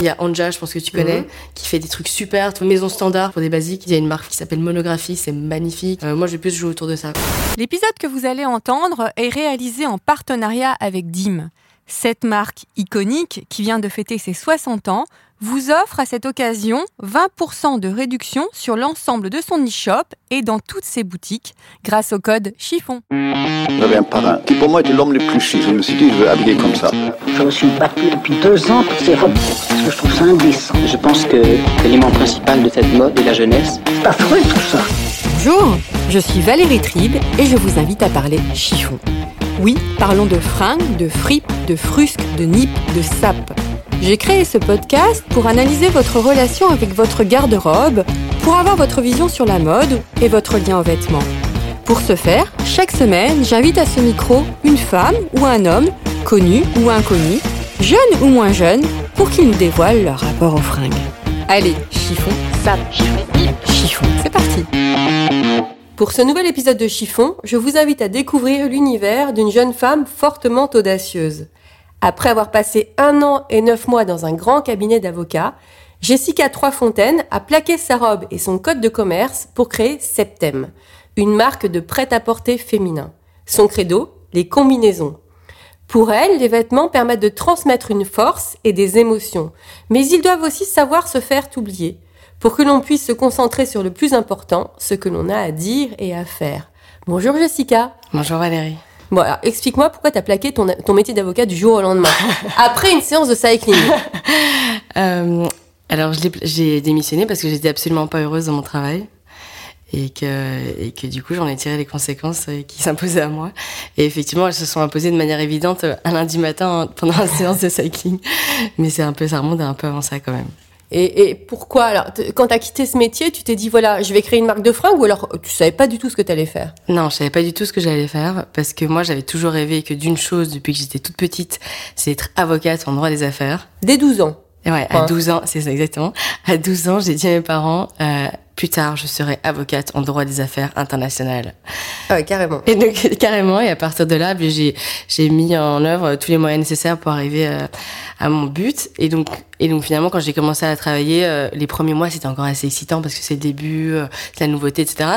Il y a Anja, je pense que tu connais, Mhm. qui fait des trucs super, maison standard pour des basiques. Il y a une marque qui s'appelle Monographie, c'est magnifique. Euh, moi, je vais plus jouer autour de ça. L'épisode que vous allez entendre est réalisé en partenariat avec DIM. Cette marque iconique, qui vient de fêter ses 60 ans, vous offre à cette occasion 20% de réduction sur l'ensemble de son e-shop et dans toutes ses boutiques grâce au code chiffon. J'avais un parrain qui pour moi était l'homme le plus chic. Je me suis dit, je veux habiller comme ça. Je me suis battu depuis deux ans pour ces robes parce que je trouve ça indécent. Je pense que l'élément principal de cette mode est la jeunesse. C'est affreux tout ça. Bonjour, je suis Valérie Tribe et je vous invite à parler chiffon. Oui, parlons de fringues, de fripes, de frusques, de nippes, de sapes. J'ai créé ce podcast pour analyser votre relation avec votre garde-robe, pour avoir votre vision sur la mode et votre lien aux vêtements. Pour ce faire, chaque semaine, j'invite à ce micro une femme ou un homme, connu ou inconnu, jeune ou moins jeune, pour qu'ils nous dévoilent leur rapport aux fringues. Allez, chiffon, sape, chiffon, c'est parti pour ce nouvel épisode de Chiffon, je vous invite à découvrir l'univers d'une jeune femme fortement audacieuse. Après avoir passé un an et neuf mois dans un grand cabinet d'avocats, Jessica Troisfontaine a plaqué sa robe et son code de commerce pour créer Septem, une marque de prêt-à-porter féminin. Son credo, les combinaisons. Pour elle, les vêtements permettent de transmettre une force et des émotions, mais ils doivent aussi savoir se faire oublier pour que l'on puisse se concentrer sur le plus important, ce que l'on a à dire et à faire. Bonjour Jessica. Bonjour Valérie. Bon, alors explique-moi pourquoi tu as plaqué ton, ton métier d'avocat du jour au lendemain, après une séance de cycling. Euh, alors, j'ai démissionné parce que j'étais absolument pas heureuse dans mon travail. Et que, et que du coup, j'en ai tiré les conséquences euh, qui s'imposaient à moi. Et effectivement, elles se sont imposées de manière évidente euh, un lundi matin pendant la séance de cycling. Mais c'est un peu, ça remonte un peu avant ça quand même. Et, et pourquoi alors Quand tu as quitté ce métier, tu t'es dit voilà, je vais créer une marque de fringues ou alors tu savais pas du tout ce que tu allais faire? Non, je savais pas du tout ce que j'allais faire parce que moi, j'avais toujours rêvé que d'une chose depuis que j'étais toute petite, c'est être avocate en droit des affaires. Dès 12 ans. Ouais, à Ouais. 12 ans, c'est ça exactement. À 12 ans, j'ai dit à mes parents, euh, plus tard, je serai avocate en droit des affaires internationales. Ah ouais, carrément. Et donc, carrément, et à partir de là, ben, j'ai, j'ai mis en œuvre tous les moyens nécessaires pour arriver euh, à mon but. Et donc, et donc finalement, quand j'ai commencé à travailler, euh, les premiers mois, c'était encore assez excitant parce que c'est le début, euh, c'est la nouveauté, etc.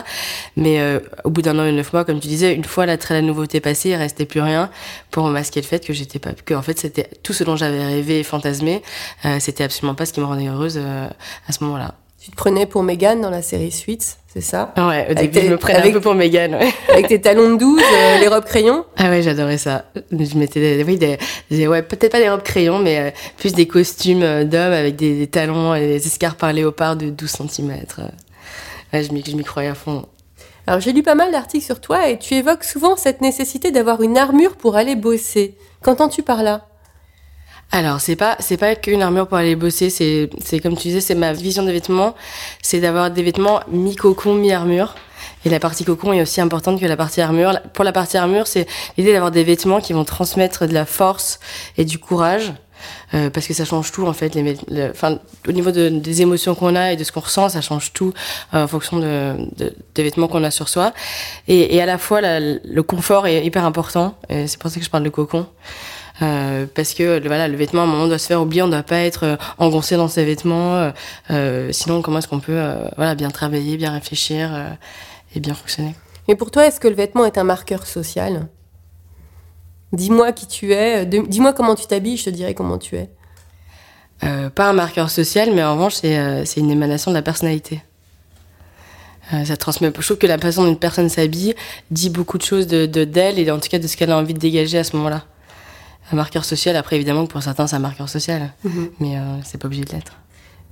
Mais euh, au bout d'un an et neuf mois, comme tu disais, une fois la, la nouveauté passée, il restait plus rien pour masquer le fait que j'étais pas, que en fait, c'était tout ce dont j'avais rêvé et fantasmé, euh, c'était absolument pas ce qui me rendait heureuse euh, à ce moment-là. Tu te prenais pour Megan dans la série Suits, c'est ça Ouais, au début, tes- je me prenais avec- un peu pour Megan. Ouais. Avec tes talons de 12, euh, les robes crayons Ah ouais, j'adorais ça. Je mettais des, oui, des, des- ouais, peut-être pas des robes crayons, mais euh, plus des costumes euh, d'hommes avec des, des talons et des escarpes par léopard de 12 cm. Ouais, je m'y je m'y croyais à fond. Alors j'ai lu pas mal d'articles sur toi et tu évoques souvent cette nécessité d'avoir une armure pour aller bosser. Qu'entends-tu par là? Alors, c'est pas, c'est pas qu'une armure pour aller bosser, c'est, c'est comme tu disais, c'est ma vision des vêtements, c'est d'avoir des vêtements mi-cocon, mi-armure. Et la partie cocon est aussi importante que la partie armure. Pour la partie armure, c'est l'idée d'avoir des vêtements qui vont transmettre de la force et du courage. euh, parce que ça change tout en fait. Les, enfin, au niveau de- des émotions qu'on a et de ce qu'on ressent, ça change tout euh, en fonction de, de- des vêtements qu'on a sur soi. Et, et à la fois, la- le confort est hyper important. C'est pour ça que je parle de cocon. Euh, parce que le, voilà, le vêtement à un moment doit se faire oublier, on ne doit pas être euh, engoncé dans ses vêtements. euh, sinon, comment est-ce qu'on peut voilà, bien travailler, bien réfléchir et bien fonctionner? Et pour toi, est-ce que le vêtement est un marqueur social? Dis-moi qui tu es, dis-moi comment tu t'habilles, je te dirai comment tu es. Euh, Pas un marqueur social, mais en revanche, c'est euh, une émanation de la personnalité. Euh, ça transmet. Je trouve que la façon dont une personne s'habille dit beaucoup de choses de de- d'elle et en tout cas de ce qu'elle a envie de dégager à ce moment-là. Un marqueur social, après évidemment que pour certains c'est un marqueur social, mais euh, c'est pas obligé de l'être.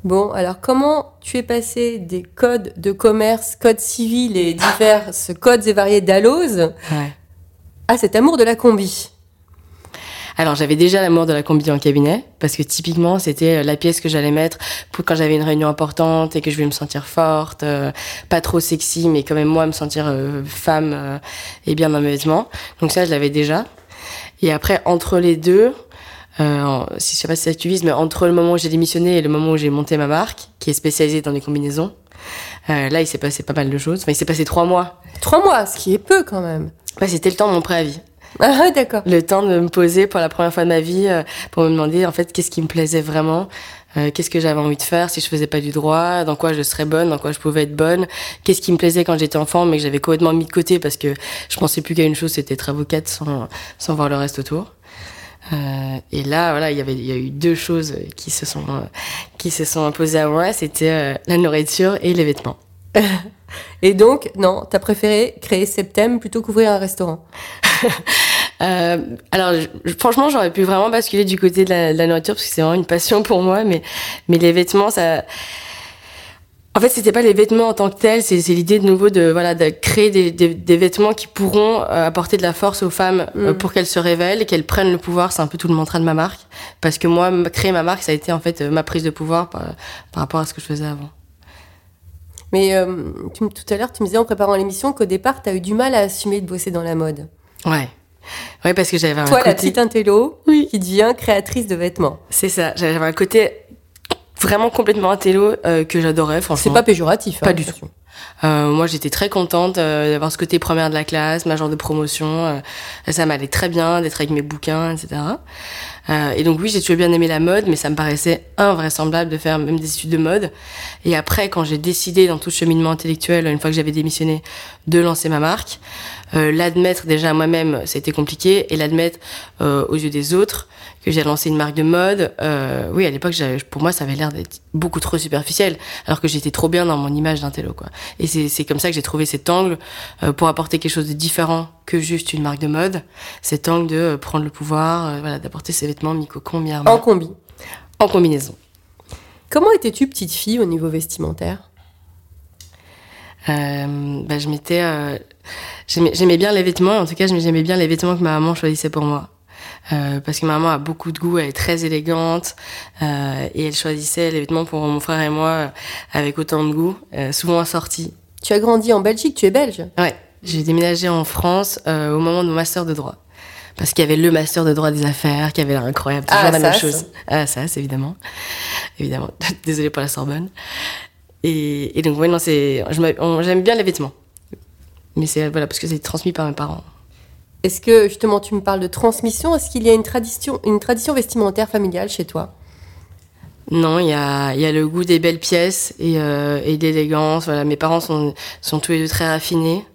Bon, alors comment tu es passé des codes de commerce, codes civils et divers codes et variés d'Alloz Ouais. Ah, cet amour de la combi? Alors j'avais déjà l'amour de la combi en cabinet parce que typiquement c'était euh, la pièce que j'allais mettre pour quand j'avais une réunion importante et que je voulais me sentir forte, euh, pas trop sexy mais quand même moi me sentir euh, femme euh, et bien dans mes vêtements. Donc ça je l'avais déjà. Et après entre les deux, euh, si je sais pas si ça tu vises, mais entre le moment où j'ai démissionné et le moment où j'ai monté ma marque qui est spécialisée dans des combinaisons, euh, là il s'est passé pas mal de choses. Enfin il s'est passé trois mois. Trois mois, ce qui est peu quand même. Ouais, c'était le temps de mon préavis. Ah, ouais, d'accord. le temps de me poser pour la première fois de ma vie euh, pour me demander en fait qu'est-ce qui me plaisait vraiment, euh, qu'est-ce que j'avais envie de faire si je faisais pas du droit, dans quoi je serais bonne, dans quoi je pouvais être bonne, qu'est-ce qui me plaisait quand j'étais enfant mais que j'avais complètement mis de côté parce que je pensais plus qu'à une chose, c'était être avocate sans sans voir le reste autour. Euh, et là, voilà, il y avait, il y a eu deux choses qui se sont, euh, qui se sont imposées à moi. C'était euh, la nourriture et les vêtements. Et donc, non, t'as préféré créer Septem plutôt qu'ouvrir un restaurant? Euh, alors, je- franchement, j'aurais pu vraiment basculer du côté de la, de la nourriture parce que c'est vraiment une passion pour moi, mais, mais les vêtements, ça. En fait, c'était pas les vêtements en tant que tels, c'est l'idée de nouveau de voilà de créer des, des, des vêtements qui pourront euh, apporter de la force aux femmes euh, Mm. pour qu'elles se révèlent et qu'elles prennent le pouvoir. C'est un peu tout le mantra de ma marque, parce que moi, créer ma marque, ça a été en fait ma prise de pouvoir par, par rapport à ce que je faisais avant. Mais euh, tu- tout à l'heure, tu me disais en préparant l'émission qu'au départ, t'as eu du mal à assumer de bosser dans la mode. Ouais, ouais, parce que j'avais un Toi, la côté. petite intello, Oui. qui devient créatrice de vêtements. C'est ça. J'avais un côté vraiment complètement intello euh, que j'adorais. Franchement. C'est pas péjoratif. Pas hein, du attention. Euh, moi, j'étais très contente euh, d'avoir ce côté première de la classe, ma genre de promotion. euh, ça m'allait très bien d'être avec mes bouquins, etc. Et donc oui, j'ai toujours bien aimé la mode, mais ça me paraissait invraisemblable de faire même des études de mode. Et après, quand j'ai décidé dans tout ce cheminement intellectuel, une fois que j'avais démissionné, de lancer ma marque, euh, l'admettre déjà à moi-même, c'était compliqué, et l'admettre euh, aux yeux des autres que j'ai lancé une marque de mode. Euh, oui, à l'époque, pour moi, ça avait l'air d'être beaucoup trop superficiel, alors que j'étais trop bien dans mon image d'intello, quoi. Et c'est c'est comme ça que j'ai trouvé cet angle euh, pour apporter quelque chose de différent que juste une marque de mode. Cet angle de euh, prendre le pouvoir, euh, voilà, d'apporter ses vêtements mi-cocon, mi-armure, En combi. en combinaison. Comment étais-tu petite fille au niveau vestimentaire? Euh, bah, je m'étais, euh, j'aimais bien les vêtements. En tout cas, j'aimais bien les vêtements que ma maman choisissait pour moi. Euh, parce que ma maman a beaucoup de goût, elle est très élégante euh, et elle choisissait les vêtements pour mon frère et moi euh, avec autant de goût, euh, souvent assortis. Tu as grandi en Belgique, tu es belge. Ouais, j'ai déménagé en France euh, au moment de mon master de droit. Parce qu'il y avait le master de droit des affaires, qui avait l'air incroyable, toujours Ah, la même chose. ça. Ah, ça, c'est évidemment. Évidemment. Désolée pour la Sorbonne. Et, et donc, ouais, non, c'est, j'aime bien les vêtements. Mais c'est, voilà, parce que c'est transmis par mes parents. Est-ce que justement tu me parles de transmission? Est-ce qu'il y a une tradition, une tradition vestimentaire familiale chez toi? Non, il y a, il y a le goût des belles pièces et, euh, et d'élégance. Voilà, mes parents sont, sont tous les deux très raffinés.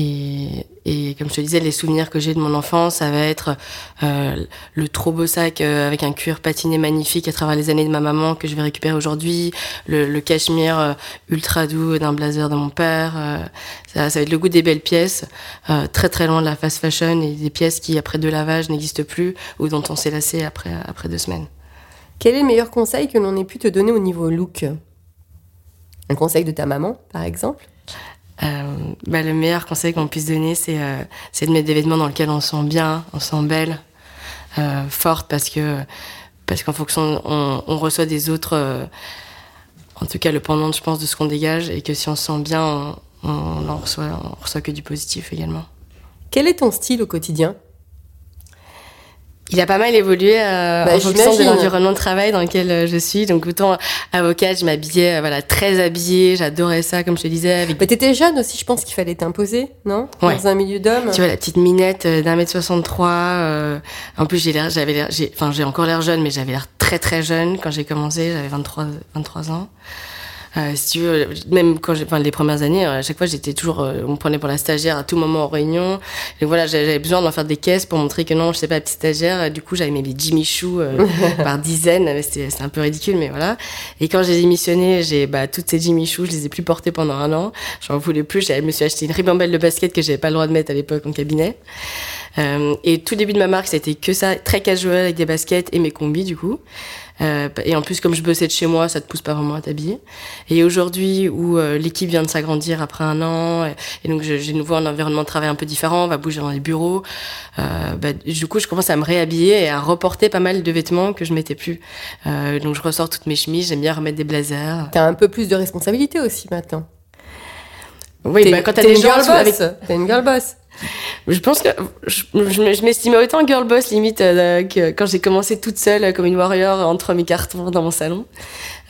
Et, et comme je te disais, les souvenirs que j'ai de mon enfance, ça va être euh, le trop beau sac euh, avec un cuir patiné magnifique à travers les années de ma maman que je vais récupérer aujourd'hui, le, le cachemire euh, ultra doux d'un blazer de mon père. euh, ça, ça va être le goût des belles pièces, euh, très très loin de la fast fashion et des pièces qui après deux lavages n'existent plus ou dont on s'est lassé après, après deux semaines. Quel est le meilleur conseil que l'on ait pu te donner au niveau look? Un conseil de ta maman, par exemple? Bah, le meilleur conseil qu'on puisse donner, c'est euh, c'est de mettre des vêtements dans lesquels on se sent bien, on se sent belle, euh, forte, parce que parce qu'en fonction, on, on reçoit des autres, euh, en tout cas le pendant, je pense, de ce qu'on dégage, et que si on se sent bien, on, on en reçoit, on reçoit que du positif également. Quel est ton style au quotidien? Il a pas mal évolué euh, Bah, en fonction de l'environnement de travail dans lequel euh, je suis. Donc autant avocate, je m'habillais euh, voilà très habillée, j'adorais ça, comme je te disais, avec Mais t'étais jeune aussi, je pense qu'il fallait t'imposer, non? Ouais. Dans un milieu d'hommes. Tu vois, la petite minette euh, d'un mètre 63. Euh, en plus, j'ai l'air, j'avais l'air, j'ai, enfin, j'ai encore l'air jeune, mais j'avais l'air très très jeune quand j'ai commencé. J'avais 23, 23 ans. Euh, si tu veux, même quand j'ai, enfin, les premières années, à chaque fois, j'étais toujours, euh, on me prenait pour la stagiaire à tout moment en réunion. Et voilà, j'avais besoin d'en faire des caisses pour montrer que non, je sais pas, petite stagiaire. Et du coup, j'avais mis des Jimmy Choo euh, par dizaines. Mais C'était, c'était un peu ridicule, mais voilà. Et quand j'ai démissionné, j'ai, bah, toutes ces Jimmy Choo, je les ai plus portées pendant un an. J'en voulais plus. Je me suis acheté une ribambelle de basket que j'avais pas le droit de mettre à l'époque en cabinet. Euh, et tout début de ma marque, c'était que ça, très casual avec des baskets et mes combis du coup. Euh, et en plus, comme je bossais de chez moi, ça te pousse pas vraiment à t'habiller. Et aujourd'hui, où euh, l'équipe vient de s'agrandir après un an, et, et donc j'ai de nouveau un environnement de travail un peu différent, on va bouger dans les bureaux. Euh, bah, du coup, je commence à me réhabiller et à reporter pas mal de vêtements que je mettais plus. Euh, donc je ressors toutes mes chemises, j'aime bien remettre des blazers. T'as un peu plus de responsabilité aussi maintenant. Oui, bah, quand t'as des gens avec. T'es une girl boss. Je pense que je, je- m'estimais autant girl boss limite euh, que quand j'ai commencé toute seule euh, comme une warrior entre mes cartons dans mon salon.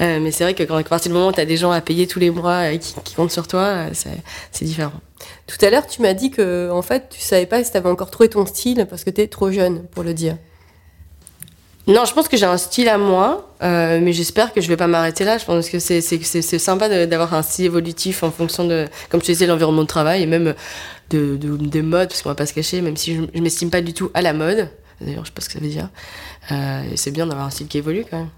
Euh, mais c'est vrai que quand à partir du moment où tu as des gens à payer tous les mois euh, qui, qui comptent sur toi, euh, c'est différent. Tout à l'heure, tu m'as dit que en fait, tu savais pas si t'avais encore trouvé ton style parce que t'es trop jeune pour le dire. Non, je pense que j'ai un style à moi, euh, mais j'espère que je vais pas m'arrêter là. Je pense que c'est c'est c'est c'est sympa de- d'avoir un style évolutif en fonction de, comme je disais, l'environnement de travail et même de de, de mode, parce qu'on va pas se cacher, même si je, je m'estime pas du tout à la mode. D'ailleurs, je sais pas ce que ça veut dire. Euh, et c'est bien d'avoir un style qui évolue quand même.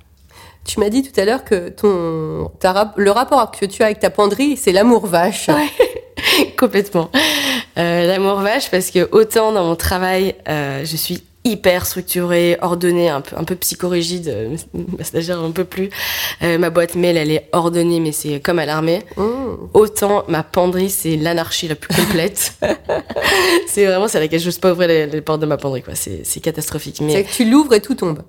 Tu m'as dit tout à l'heure que ton, ta le rapport que tu as avec ta penderie, c'est l'amour vache. Complètement. Euh, L'amour vache, parce que autant dans mon travail, je suis hyper structurée, ordonnée, un peu, un peu psychorigide, euh, ma stagiaire un peu plus. Euh, ma boîte mail, elle est ordonnée, mais c'est comme à l'armée. Mmh. Autant ma penderie, c'est l'anarchie la plus complète. c'est vraiment, c'est à laquelle j'ose pas ouvrir les, les portes de ma penderie, quoi. C'est c'est catastrophique. C'est Mais que tu l'ouvres et tout tombe.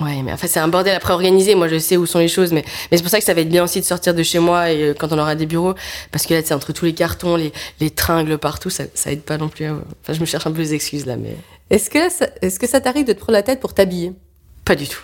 Ouais, mais en fait, c'est un bordel après organisé. Moi, je sais où sont les choses, mais, mais c'est pour ça que ça va être bien aussi de sortir de chez moi et euh, quand on aura des bureaux, parce que là, c'est entre tous les cartons, les, les tringles partout, ça, ça aide pas non plus. à- Enfin, je me cherche un peu les excuses là, mais Est-ce que, ça- est-ce que ça t'arrive de te prendre la tête pour t'habiller? Pas du tout.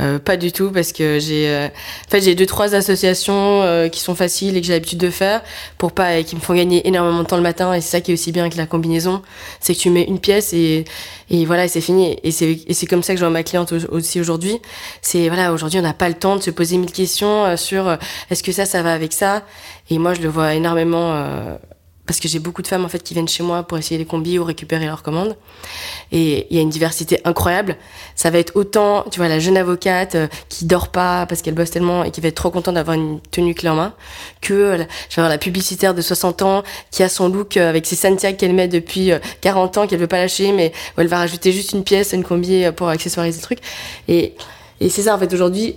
Euh, pas du tout parce que j'ai euh, en fait j'ai deux trois associations euh, qui sont faciles et que j'ai l'habitude de faire pour pas et qui me font gagner énormément de temps le matin et c'est ça qui est aussi bien avec la combinaison c'est que tu mets une pièce et et voilà et c'est fini. Et c'est et c'est comme ça que je vois ma cliente au- aussi aujourd'hui. C'est voilà aujourd'hui on n'a pas le temps de se poser mille questions euh, sur euh, est-ce que ça ça va avec ça? Et moi je le vois énormément euh, parce que j'ai beaucoup de femmes en fait qui viennent chez moi pour essayer les combis ou récupérer leurs commandes et il y a une diversité incroyable. Ça va être autant, tu vois, la jeune avocate euh, qui dort pas parce qu'elle bosse tellement et qui va être trop contente d'avoir une tenue clé en main, que euh, la, je vais avoir la publicitaire de 60 ans qui a son look euh, avec ses Santiago qu'elle met depuis euh, 40 ans, qu'elle veut pas lâcher, mais où elle va rajouter juste une pièce, une combi euh, pour accessoiriser le truc. Et, et c'est ça, en fait, aujourd'hui,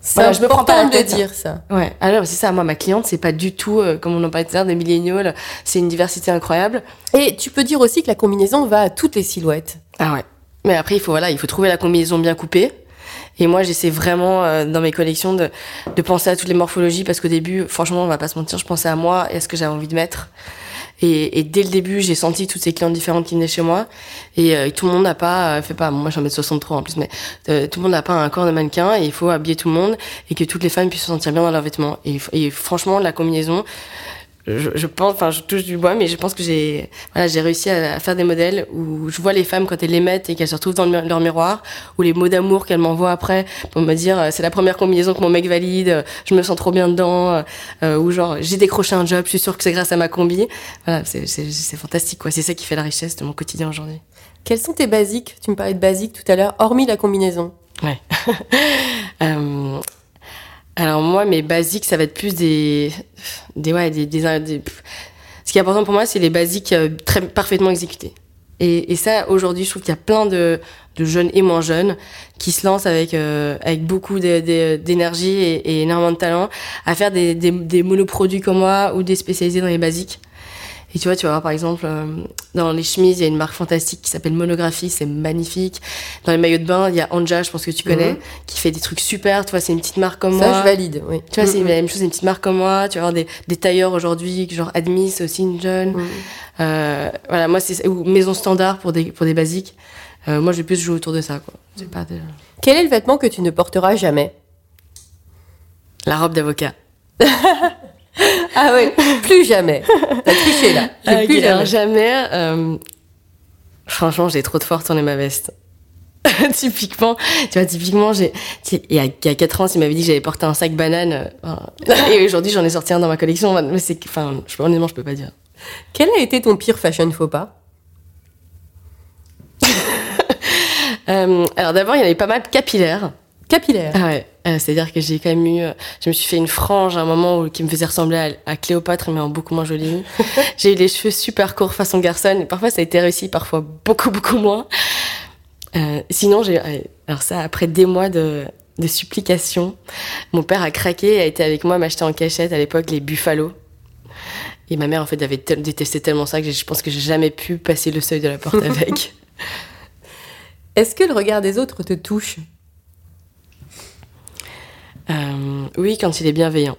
C'est voilà, je me prends pas la important de tête. dire ça. Ouais, alors c'est ça, moi, ma cliente, c'est pas du tout, euh, comme on en parlait tout à l'heure, des milléniaux, c'est une diversité incroyable. Et tu peux dire aussi que la combinaison va à toutes les silhouettes. Ah ouais. Mais après, il faut voilà, il faut trouver la combinaison bien coupée. Et moi, j'essaie vraiment euh, dans mes collections de, de penser à toutes les morphologies parce qu'au début, franchement, on va pas se mentir, je pensais à moi et à ce que j'avais envie de mettre. Et, et dès le début, j'ai senti toutes ces clientes différentes qui venaient chez moi. Et euh, tout le monde n'a pas, euh, fait pas, moi j'en mets 63 en plus, mais euh, tout le monde n'a pas un corps de mannequin et il faut habiller tout le monde et que toutes les femmes puissent se sentir bien dans leurs vêtements. Et, et franchement, la combinaison, je, je pense, enfin, je touche du bois, mais je pense que j'ai, voilà, j'ai réussi à, à faire des modèles où je vois les femmes quand elles les mettent et qu'elles se retrouvent dans le leur miroir, ou les mots d'amour qu'elles m'envoient après pour me dire euh, c'est la première combinaison que mon mec valide, euh, je me sens trop bien dedans, euh, ou genre j'ai décroché un job, je suis sûre que c'est grâce à ma combi. Voilà, c'est, c'est, c'est fantastique, quoi. C'est ça qui fait la richesse de mon quotidien aujourd'hui. Quels sont tes basiques? Tu me parlais de basiques tout à l'heure, hormis la combinaison. Ouais. Euh, alors moi, mes basiques, ça va être plus des, des ouais, des, des, des- Ce qui est important pour moi, c'est les basiques euh, très parfaitement exécutés. Et, et ça, aujourd'hui, je trouve qu'il y a plein de, de jeunes et moins jeunes qui se lancent avec euh, avec beaucoup d'énergie et, et énormément de talent à faire des, des, des monoproduits comme moi ou des spécialisés dans les basiques. Et tu vois, tu vas voir par exemple euh, dans les chemises, il y a une marque fantastique qui s'appelle Monographie, c'est magnifique. Dans les maillots de bain, il y a Anja, je pense que tu connais, Mhm. qui fait des trucs super. Tu vois, c'est une petite marque comme Ça, moi. je valide, oui. Tu vois, c'est Mhm. la même chose, une petite marque comme moi. Tu vas avoir des, des tailleurs aujourd'hui, genre Admis, aussi une jeune. Mhm. Euh, voilà, moi, c'est ou Maison Standard pour des, pour des basiques. Euh, moi, je vais plus jouer autour de ça, quoi. C'est pas de... Quel est le vêtement que tu ne porteras jamais? La robe d'avocat. Ah ouais, plus jamais. T'as triché là. Ah, plus jamais. jamais. euh, franchement, j'ai trop de fort tourné ma veste. typiquement, tu vois, typiquement, j'ai, il y a, il y a 4 ans, s'il m'avait dit que j'allais porter un sac banane, euh, et aujourd'hui, j'en ai sorti un dans ma collection, mais c'est, enfin, je, honnêtement, je peux pas dire. Quel a été ton pire fashion faux pas? Euh, alors d'abord, il y en avait pas mal capillaires. Capillaire. Ah ouais, euh, c'est-à-dire que j'ai quand même eu, euh, je me suis fait une frange à un moment où, qui me faisait ressembler à, à Cléopâtre, mais en beaucoup moins jolie. j'ai eu les cheveux super courts façon garçon, et parfois ça a été réussi, parfois beaucoup beaucoup moins. Euh, sinon, j'ai. euh, Alors, ça, après des mois de, de supplication, mon père a craqué et a été avec moi m'acheter en cachette à l'époque les Buffalo. Et ma mère, en fait, avait tel- détesté tellement ça que je pense que j'ai jamais pu passer le seuil de la porte avec. Est-ce que le regard des autres te touche? Euh, oui, quand il est bienveillant.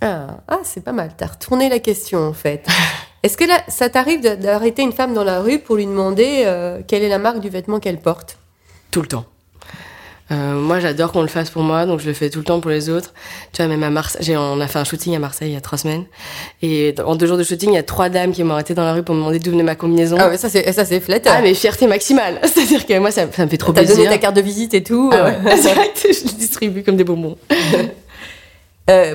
Ah, ah, c'est pas mal. T'as retourné la question en fait. Est-ce que là, ça t'arrive d'arrêter une femme dans la rue pour lui demander euh, quelle est la marque du vêtement qu'elle porte? Tout le temps. Euh, moi, j'adore qu'on le fasse pour moi, donc je le fais tout le temps pour les autres. Tu vois, même à Marseille, on a fait un shooting à Marseille il y a trois semaines. Et en deux jours de shooting, il y a trois dames qui m'ont arrêté dans la rue pour me demander d'où venait ma combinaison. Ah, mais ça c'est ça c'est flatteur. Ah, mais fierté maximale. C'est-à-dire que moi, ça, ça me fait trop T'as plaisir. donné ta carte de visite et tout. Ah ouais, euh. direct, je le distribue comme des bonbons. Euh,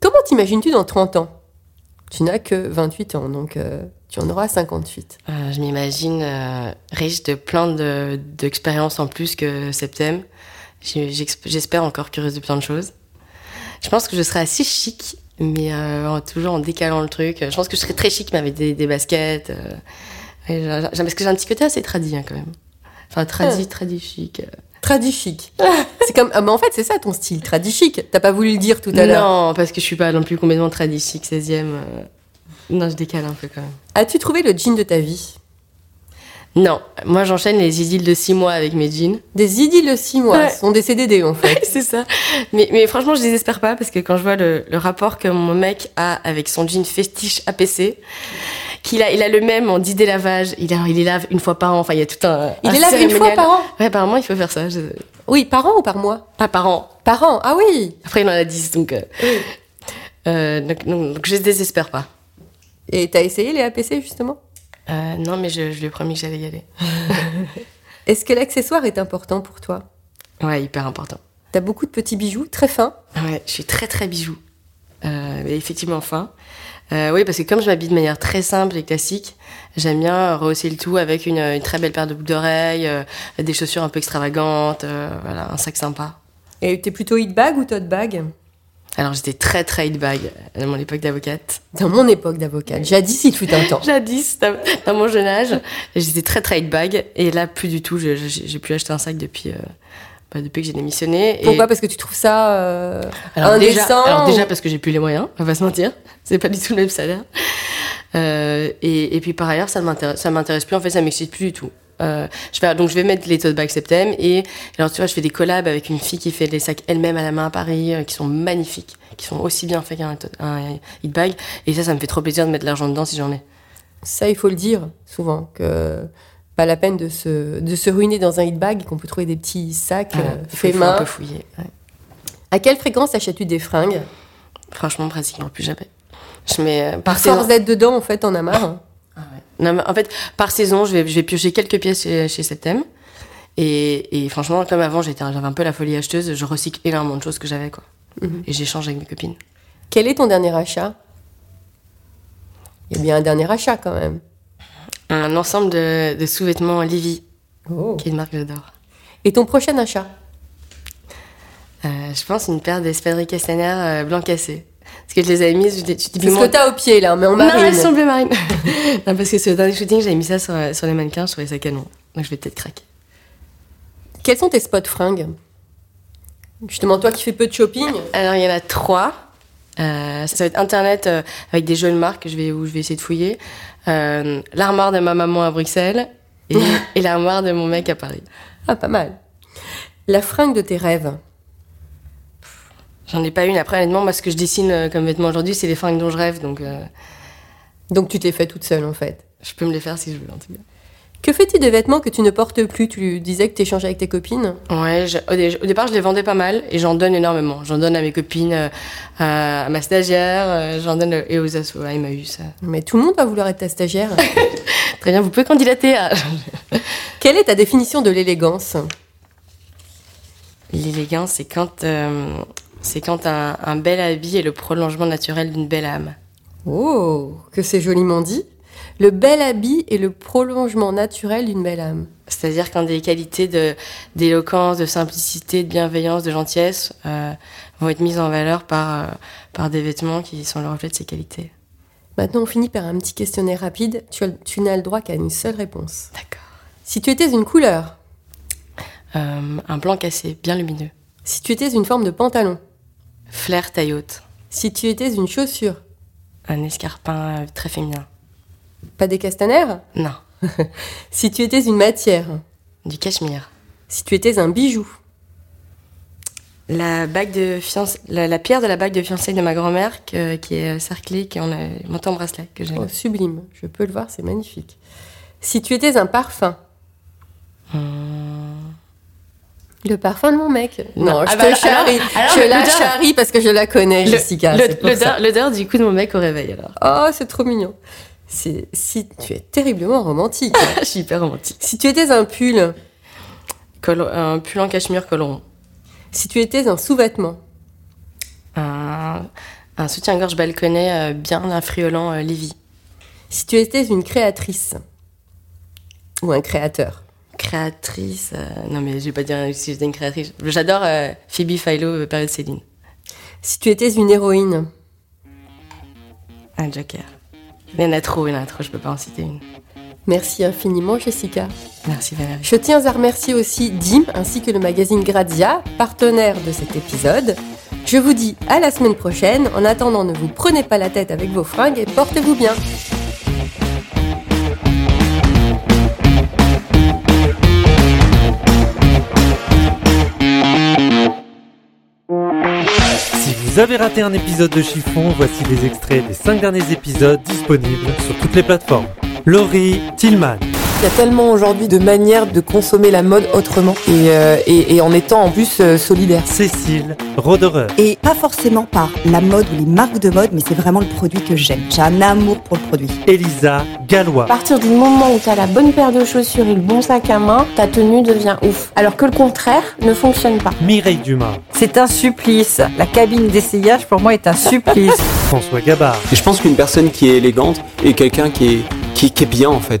comment t'imagines-tu dans 30 ans? Tu n'as que 28 ans, donc euh, tu en auras 58. Euh, je m'imagine euh, riche de plein de- d'expériences en plus que Septem. J'ai- j'exp- J'espère encore curieuse de plein de choses. Je pense que je serai assez chic, mais euh, toujours en décalant le truc. Je pense que je serai très chic, mais avec des, des baskets. euh, parce que j'ai un petit côté assez tradi hein, quand même. Enfin, tradi, tradi chic. euh. Tradi chic. c'est comme ah, mais en fait c'est ça ton style, tradi chic. T'as pas voulu le dire tout à l'heure. Non, parce que je suis pas non plus complètement tradi chic, 16e. Non, je décale un peu quand même. As-tu trouvé le jean de ta vie? Non, moi j'enchaîne les idylles de 6 mois avec mes jeans. Des idylles de 6 mois, Ouais. ce sont des CDD en fait. c'est ça. Mais, mais franchement, je désespère pas parce que quand je vois le, le rapport que mon mec a avec son jean fétiche APC, qu'il a, il a le même en 10 délavages, il, a, il les lave une fois par an. Enfin, il y a tout un. Il un est là une fois par an? Ouais, apparemment, il faut faire ça. Je- Oui, par an ou par mois? Pas par an. Par an, ah oui Après, il en a 10, donc. euh, euh, donc, donc, donc je désespère pas. Et t'as essayé les APC justement? Euh, non, mais je, je lui ai promis que j'allais y aller. Est-ce que l'accessoire est important pour toi? Ouais, hyper important. T'as beaucoup de petits bijoux, très fins? Ouais, je suis très très bijou. Euh, effectivement fin. Euh, oui, parce que comme je m'habille de manière très simple et classique, j'aime bien rehausser le tout avec une, une très belle paire de boucles d'oreilles, euh, des chaussures un peu extravagantes, voilà, un sac sympa. Et t'es plutôt hit bag ou tote bag? Alors j'étais très très hit bag à mon époque d'avocate. Dans mon époque d'avocate, jadis il fut un temps. Jadis, dans dans mon jeune âge, j'étais très très hit bag et là plus du tout. J'ai pu acheter un sac depuis, euh, bah, depuis que j'ai démissionné. Et- Pourquoi? Parce que tu trouves ça euh, Alors déjà, indécent alors déjà ou- parce que j'ai plus les moyens, on va pas se mentir. C'est pas du tout le même salaire. Euh, et, et puis par ailleurs, ça ne m'intéresse, ça m'intéresse plus. En fait, ça m'excite plus du tout. Euh, je donc je vais mettre les tote bags Septem et alors tu vois, je fais des collabs avec une fille qui fait les sacs elle-même à la main à Paris, euh, qui sont magnifiques, qui sont aussi bien faits qu'un hit bag. Et ça, ça me fait trop plaisir de mettre de l'argent dedans si j'en ai. Ça, il faut le dire souvent, que pas la peine de se, de se ruiner dans un hit bag, qu'on peut trouver des petits sacs euh, faut- faits faut un main. peu fouiller. ouais. À quelle fréquence achètes-tu des fringues? Franchement, pratiquement plus jamais. Je mets Par force d'être dedans, en fait, en as marre. Non, mais en fait, par saison, je vais, je vais piocher quelques pièces chez, chez Septem. Et, et franchement, comme avant, j'étais, j'avais un peu la folie acheteuse, je recycle énormément de choses que j'avais, quoi. Mhm. Et j'échange avec mes copines. Quel est ton dernier achat? Il y a bien un dernier achat quand même. Un ensemble de, de sous-vêtements Livy, Oh. qui est une marque que j'adore. Et ton prochain achat? Euh, je pense une paire d'espadrilles Castaner euh, blanc cassé. Parce que je les avais mises, je dis- C'est ce typiquement. que t'as au pied là, mais en Non, marine. elles sont bleu marine. non, parce que le dernier shooting, j'avais mis ça sur, sur les mannequins, je trouvais ça canon. Donc je vais peut-être craquer. Quels sont tes spots fringues? Justement, toi qui fais peu de shopping. Alors, il y en a trois. Euh, ça va être Internet euh, avec des jeunes marques que je vais, où je vais essayer de fouiller. Euh, l'armoire de ma maman à Bruxelles et, et l'armoire de mon mec à Paris. Ah, pas mal. La fringue de tes rêves. J'en ai pas une. Après, honnêtement, moi, ce que je dessine euh, comme vêtements aujourd'hui, c'est les fringues dont je rêve. Donc, euh, Donc tu t'es fait toute seule en fait. je peux me les faire si je veux, en tout cas. Que fais-tu des vêtements que tu ne portes plus? Tu disais que tu échangeais avec tes copines. Ouais, je- au, dé- au départ, je les vendais pas mal et j'en donne énormément. J'en donne à mes copines, euh, à, à ma stagiaire, euh, j'en donne et aux assos, à Emmaüs. Mais tout le monde va vouloir être ta stagiaire. Très bien, vous pouvez candidater à. Quelle est ta définition de l'élégance? L'élégance, c'est quand, euh, c'est quand un, un bel habit est le prolongement naturel d'une belle âme. Oh, que c'est joliment dit. Le bel habit est le prolongement naturel d'une belle âme. C'est-à-dire quand des qualités d'éloquence, de simplicité, de bienveillance, de gentillesse euh, vont être mises en valeur par, euh, par des vêtements qui sont le reflet de ces qualités. Maintenant, on finit par un petit questionnaire rapide. Tu n'as le droit qu'à une seule réponse. D'accord. Si tu étais une couleur, Euh, un blanc cassé, bien lumineux. Si tu étais une forme de pantalon. Flair taille haute. Si tu étais une chaussure. Un escarpin euh, très féminin. Pas des castanères? Non. si tu étais une matière. Du cachemire. Si tu étais un bijou. La bague de la, la pierre de la bague de fiançailles de ma grand-mère que- qui est cerclée, qui en a monté en bracelet que j'ai. Oh, sublime, je peux le voir, c'est magnifique. Si tu étais un parfum. Le parfum de mon mec. Non, Ah je bah, te alors- charrie. alors, je la charrie parce que je la connais, Le- Jessica. L'odeur du coup de mon mec au réveil alors. Oh, c'est trop mignon. Si tu es terriblement romantique. Je suis hyper romantique. si tu étais un pull, Col- un pull en cachemire colon. si tu étais un sous-vêtement, Un, un soutien-gorge balconnet euh, bien infriolant euh, Lévi. si tu étais une créatrice ou un créateur, Créatrice. euh, non mais je vais pas dire si j'étais une créatrice. J'adore euh, Phoebe Philo, euh, période Céline. si tu étais une héroïne, Un Joker. Il y en a trop, il y en a trop, je peux pas en citer une. merci infiniment, Jessica. Merci Valérie. Je tiens à remercier aussi Dim ainsi que le magazine Grazia, partenaire de cet épisode. Je vous dis à la semaine prochaine. En attendant, ne vous prenez pas la tête avec vos fringues et portez-vous bien. Vous avez raté un épisode de Chiffon, voici des extraits des 5 derniers épisodes disponibles sur toutes les plateformes. Laurie Tillman, Il y a tellement aujourd'hui de manières de consommer la mode autrement et, euh, et, et en étant en plus euh, solidaire. Cécile Roderer, Et pas forcément par la mode ou les marques de mode, mais c'est vraiment le produit que j'aime. J'ai un amour pour le produit. Elisa Gallois, À partir du moment où tu as la bonne paire de chaussures et le bon sac à main, ta tenue devient ouf. Alors que le contraire ne fonctionne pas. Mireille Dumas, C'est un supplice. La cabine d'essayage pour moi est un supplice. François Gabard, Et je pense qu'une personne qui est élégante est quelqu'un qui est, qui, qui est bien en fait.